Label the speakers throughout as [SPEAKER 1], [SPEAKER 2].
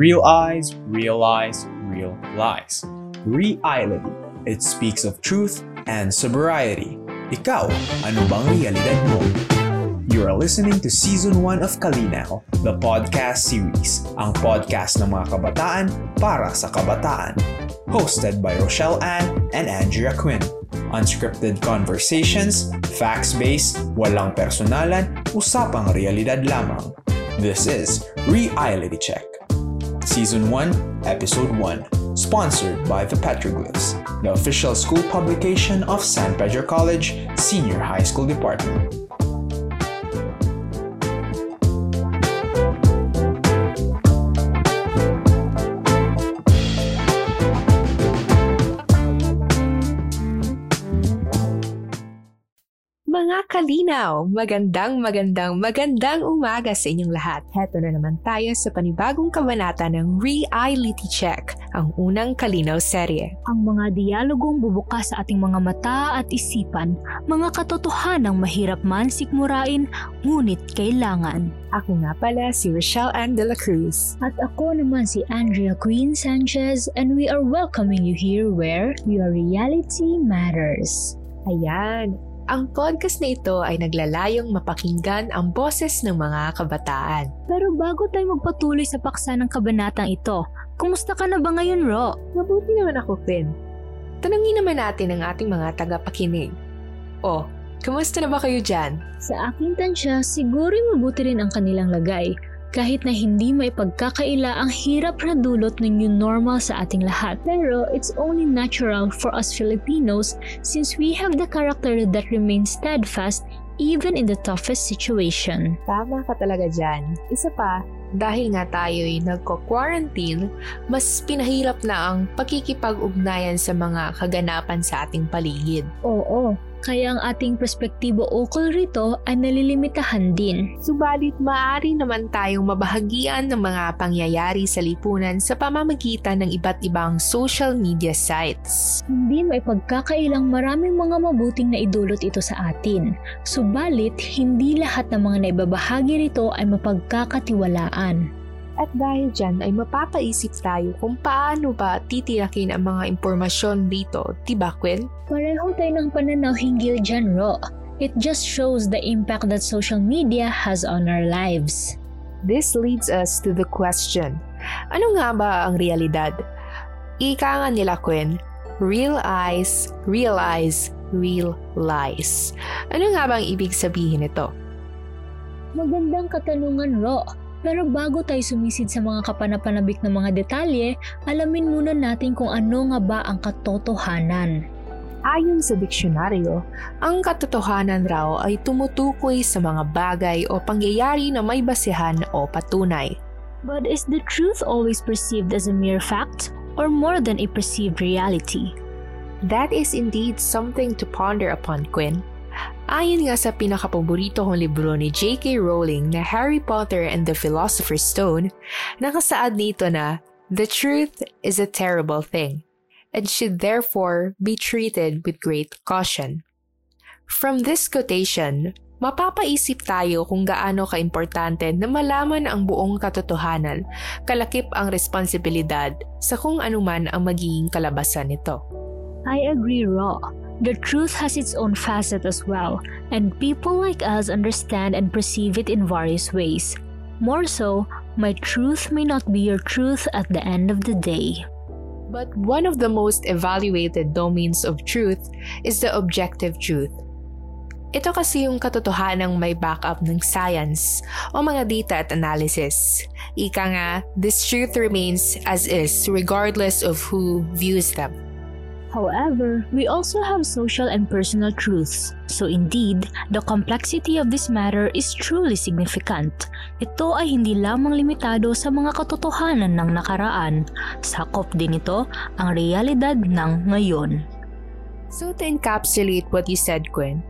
[SPEAKER 1] Real eyes, realize, real lies. Reality. It speaks of truth and sobriety. Ikaw, ano bang realidad mo? You are listening to Season 1 of Kalinaw, the podcast series, ang podcast ng mga kabataan para sa kabataan. Hosted by Rochelle Ann and Andrea Quinn. Unscripted conversations, facts-based, walang personalan, usapang realidad lamang. This is Reality Check. Season 1, Episode 1, sponsored by the Petroglyphs, the official school publication of San Pedro College Senior High School Department.
[SPEAKER 2] Kalinaw, magandang magandang magandang umaga sa inyong lahat. Heto na naman tayo sa panibagong kabanata ng Reality Check, ang unang kalinaw serye.
[SPEAKER 3] Ang mga dialogong bubukas sa ating mga mata at isipan, mga katotohanang mahirap man sikmurain, ngunit kailangan.
[SPEAKER 2] Ako nga pala si Rochelle Ann de la Cruz.
[SPEAKER 3] At ako naman si Andrea Queen Sanchez and we are welcoming you here where your reality matters.
[SPEAKER 2] Ayan, ang podcast na ito ay naglalayong mapakinggan ang boses ng mga kabataan.
[SPEAKER 3] Pero bago tayo magpatuloy sa paksa ng kabanatang ito, kumusta ka na ba ngayon, Ro?
[SPEAKER 2] Mabuti naman ako, Quinn. Tanungin naman natin ang ating mga tagapakinig. O, kumusta na ba kayo dyan?
[SPEAKER 3] Sa aking tansya, siguro mabuti rin ang kanilang lagay kahit na hindi may pagkakaila ang hirap na dulot ng new normal sa ating lahat. Pero it's only natural for us Filipinos since we have the character that remains steadfast even in the toughest situation.
[SPEAKER 2] Tama ka talaga dyan. Isa pa, dahil nga tayo'y nagko-quarantine, mas pinahirap na ang pakikipag-ugnayan sa mga kaganapan sa ating paligid.
[SPEAKER 3] Oo, kaya ang ating perspektibo ukol rito ay nalilimitahan din.
[SPEAKER 2] Subalit maaari naman tayong mabahagian ng mga pangyayari sa lipunan sa pamamagitan ng iba't ibang social media sites.
[SPEAKER 3] Hindi may pagkakailang maraming mga mabuting na idulot ito sa atin. Subalit, hindi lahat ng mga naibabahagi rito ay mapagkakatiwalaan.
[SPEAKER 2] At dahil dyan ay mapapaisip tayo kung paano ba titirakin ang mga impormasyon dito, diba Quinn?
[SPEAKER 3] Pareho tayo ng pananaw hinggil dyan, Ro. It just shows the impact that social media has on our lives.
[SPEAKER 2] This leads us to the question, ano nga ba ang realidad? Ika nga nila Quinn, real eyes, realize, real lies. Ano nga ba ang ibig sabihin nito?
[SPEAKER 3] Magandang katanungan, Ro. Pero bago tayo sumisid sa mga kapanapanabik ng mga detalye, alamin muna natin kung ano nga ba ang katotohanan.
[SPEAKER 2] Ayon sa diksyonaryo, ang katotohanan raw ay tumutukoy sa mga bagay o pangyayari na may basihan o patunay.
[SPEAKER 3] But is the truth always perceived as a mere fact or more than a perceived reality?
[SPEAKER 2] That is indeed something to ponder upon, Quinn. Ayon nga sa pinakapaborito kong libro ni J.K. Rowling na Harry Potter and the Philosopher's Stone, nakasaad nito na, The truth is a terrible thing, and should therefore be treated with great caution. From this quotation, mapapaisip tayo kung gaano kaimportante na malaman ang buong katotohanan, kalakip ang responsibilidad sa kung anuman ang magiging kalabasan nito.
[SPEAKER 3] I agree, Raw. The truth has its own facet as well, and people like us understand and perceive it in various ways. More so, my truth may not be your truth at the end of the day.
[SPEAKER 2] But one of the most evaluated domains of truth is the objective truth. Ito kasi yung katotohanang may backup ng science o mga data at analysis. Ika nga, this truth remains as is regardless of who views them.
[SPEAKER 3] However, we also have social and personal truths. So indeed, the complexity of this matter is truly significant. Ito ay hindi lamang limitado sa mga katotohanan ng nakaraan. Sakop din ito ang realidad ng ngayon.
[SPEAKER 2] So to encapsulate what you said, Gwen,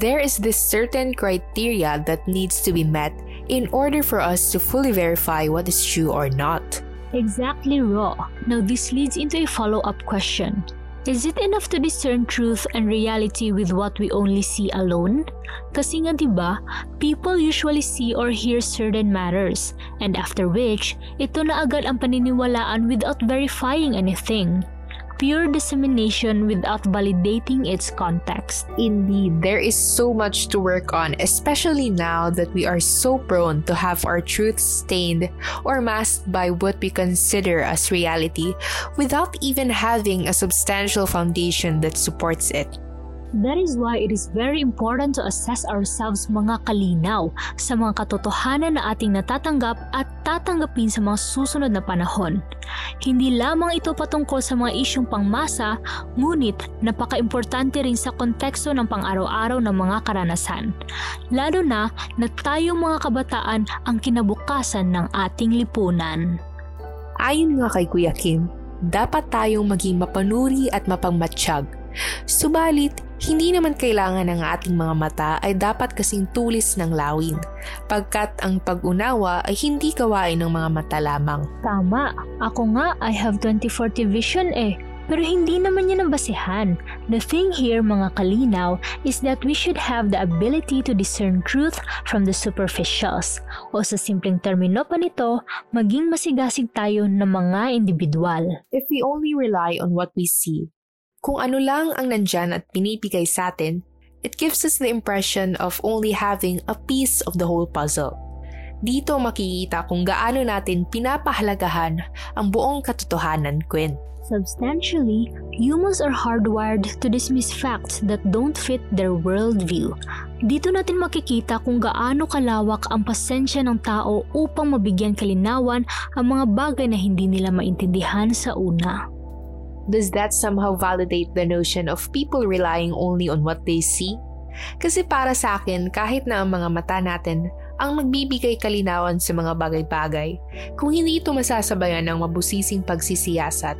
[SPEAKER 2] there is this certain criteria that needs to be met in order for us to fully verify what is true or not.
[SPEAKER 3] Exactly raw. Now this leads into a follow-up question. Is it enough to discern truth and reality with what we only see alone? Kasi nga 'di ba, people usually see or hear certain matters and after which ito na agad ang paniniwalaan without verifying anything pure dissemination without validating its context.
[SPEAKER 2] Indeed, there is so much to work on, especially now that we are so prone to have our truth stained or masked by what we consider as reality without even having a substantial foundation that supports it.
[SPEAKER 3] That is why it is very important to assess ourselves mga kalinaw sa mga katotohanan na ating natatanggap at tatanggapin sa mga susunod na panahon. Hindi lamang ito patungkol sa mga isyong pangmasa, ngunit napaka-importante rin sa konteksto ng pang-araw-araw ng mga karanasan. Lalo na na tayong mga kabataan ang kinabukasan ng ating lipunan.
[SPEAKER 2] Ayon nga kay Kuya Kim, dapat tayong maging mapanuri at mapangmatsyag. Subalit, hindi naman kailangan ng ating mga mata ay dapat kasing tulis ng lawin, pagkat ang pag-unawa ay hindi gawain ng mga mata lamang.
[SPEAKER 3] Tama, ako nga I have 2040 vision eh. Pero hindi naman yan ang basihan. The thing here mga kalinaw is that we should have the ability to discern truth from the superficials. O sa simpleng termino pa nito, maging masigasig tayo ng mga individual.
[SPEAKER 2] If we only rely on what we see, kung ano lang ang nandyan at pinipigay sa atin, it gives us the impression of only having a piece of the whole puzzle. Dito makikita kung gaano natin pinapahalagahan ang buong katotohanan, Quinn.
[SPEAKER 3] Substantially, humans are hardwired to dismiss facts that don't fit their worldview. Dito natin makikita kung gaano kalawak ang pasensya ng tao upang mabigyan kalinawan ang mga bagay na hindi nila maintindihan sa una.
[SPEAKER 2] Does that somehow validate the notion of people relying only on what they see? Kasi para sa akin, kahit na ang mga mata natin ang magbibigay kalinawan sa mga bagay-bagay, kung hindi ito masasabayan ng mabusising pagsisiyasat,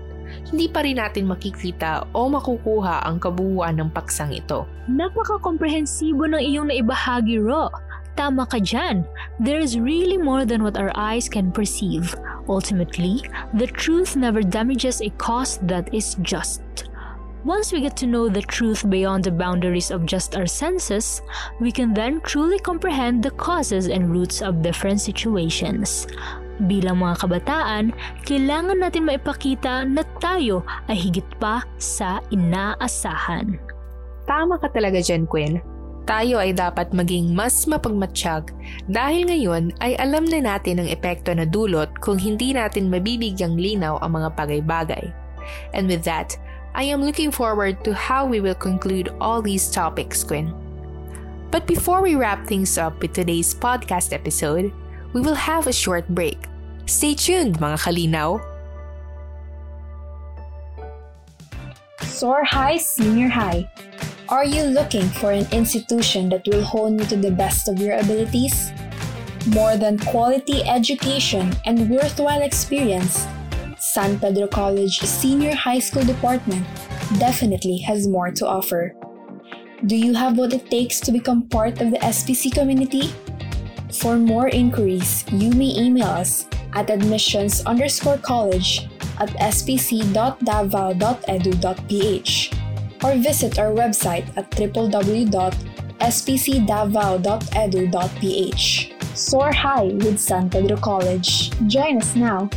[SPEAKER 2] hindi pa rin natin makikita o makukuha ang kabuuan ng paksang ito.
[SPEAKER 3] Napaka-komprehensibo ng iyong naibahagi, Ro. Tama ka dyan. There is really more than what our eyes can perceive. Ultimately, the truth never damages a cause that is just. Once we get to know the truth beyond the boundaries of just our senses, we can then truly comprehend the causes and roots of different situations. Bilang mga kabataan, kailangan natin maipakita na tayo ay higit pa sa inaasahan.
[SPEAKER 2] Tama ka talaga dyan, Quinn tayo ay dapat maging mas mapagmatsyag dahil ngayon ay alam na natin ang epekto na dulot kung hindi natin mabibigyang linaw ang mga bagay-bagay. And with that, I am looking forward to how we will conclude all these topics, Quinn. But before we wrap things up with today's podcast episode, we will have a short break. Stay tuned, mga kalinaw!
[SPEAKER 4] Soar High Senior High Are you looking for an institution that will hone you to the best of your abilities? More than quality education and worthwhile experience, San Pedro College Senior High School Department definitely has more to offer. Do you have what it takes to become part of the SPC community? For more inquiries, you may email us at admissions underscore college at spc.davao.edu.ph or visit our website at www.spcdavao.edu.ph. Soar high with San Pedro College. Join us now.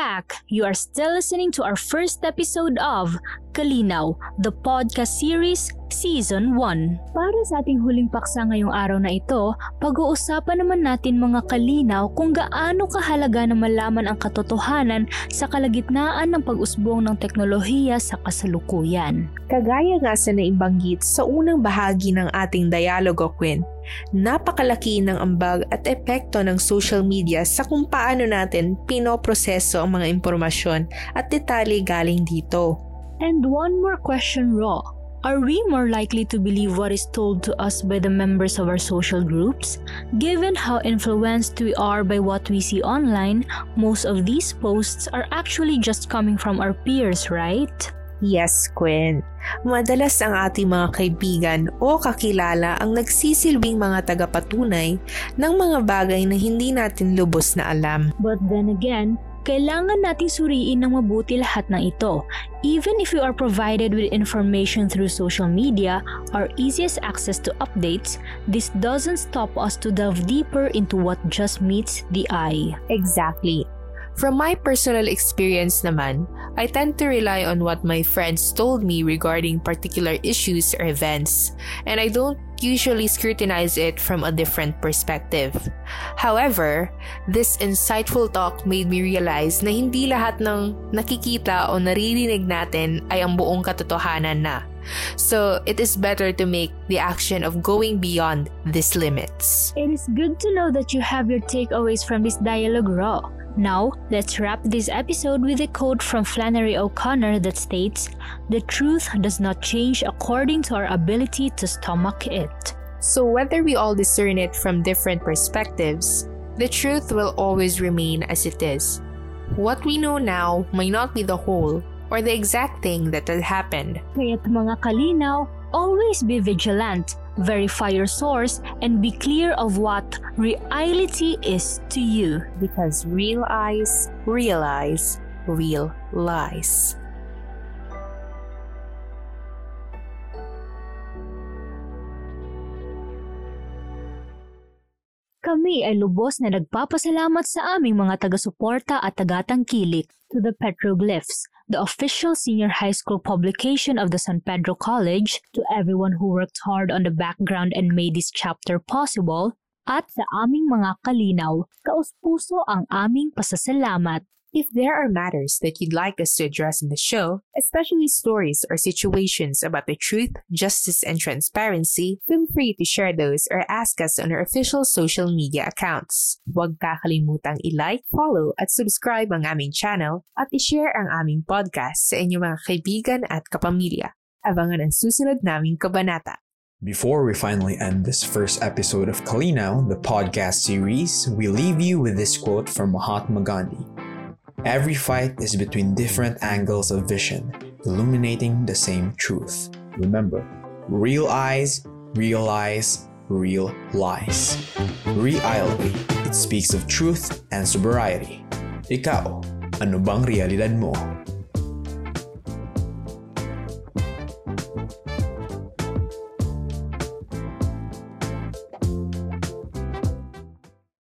[SPEAKER 3] Back. You are still listening to our first episode of Kalinaw, the podcast series Season 1. Para sa ating huling paksa ngayong araw na ito, pag-uusapan naman natin mga kalinaw kung gaano kahalaga na malaman ang katotohanan sa kalagitnaan ng pag-usbong ng teknolohiya sa kasalukuyan.
[SPEAKER 2] Kagaya nga sa naibanggit sa unang bahagi ng ating dialogo, Quinn, napakalaki ng ambag at epekto ng social media sa kung paano natin pinoproseso ang mga impormasyon at detalye galing dito.
[SPEAKER 3] And one more question, Raw. Are we more likely to believe what is told to us by the members of our social groups? Given how influenced we are by what we see online, most of these posts are actually just coming from our peers, right?
[SPEAKER 2] Yes, Quinn. Madalas ang ating mga kaibigan o kakilala ang nagsisilbing mga tagapatunay ng mga bagay na hindi natin lubos na alam.
[SPEAKER 3] But then again, Kailangan nating suriin ng mabuti lahat ng ito. Even if we are provided with information through social media or easiest access to updates, this doesn't stop us to delve deeper into what just meets the eye.
[SPEAKER 2] Exactly. From my personal experience naman, I tend to rely on what my friends told me regarding particular issues or events, and I don't usually scrutinize it from a different perspective. However, this insightful talk made me realize na hindi lahat ng nakikita o naririnig natin ay ang buong katotohanan na. So, it is better to make the action of going beyond these limits.
[SPEAKER 3] It is good to know that you have your takeaways from this dialogue raw. Now, let's wrap this episode with a quote from Flannery O'Connor that states The truth does not change according to our ability to stomach it.
[SPEAKER 2] So, whether we all discern it from different perspectives, the truth will always remain as it is. What we know now may not be the whole or the exact thing that had happened.
[SPEAKER 3] Kaya't mga kalinaw, always be vigilant, verify your source, and be clear of what reality is to you.
[SPEAKER 2] Because real eyes realize real lies.
[SPEAKER 3] Kami ay lubos na nagpapasalamat sa aming mga taga-suporta at tagatangkilik to the Petroglyphs, the official senior high school publication of the San Pedro College, to everyone who worked hard on the background and made this chapter possible, at sa aming mga kalinaw, kauspuso ang aming pasasalamat.
[SPEAKER 2] If there are matters that you'd like us to address in the show, especially stories or situations about the truth, justice, and transparency, feel free to share those or ask us on our official social media accounts. Huwag kakalimutang i-like, follow, at subscribe ang aming channel at i-share ang aming podcast sa inyong mga kaibigan at kapamilya. Abangan ang susunod naming kabanata.
[SPEAKER 1] Before we finally end this first episode of Kalinaw, the podcast series, we leave you with this quote from Mahatma Gandhi. Every fight is between different angles of vision, illuminating the same truth. Remember, real eyes realize real lies. Reality, it speaks of truth and sobriety. Ikaw, ano bang realidad mo?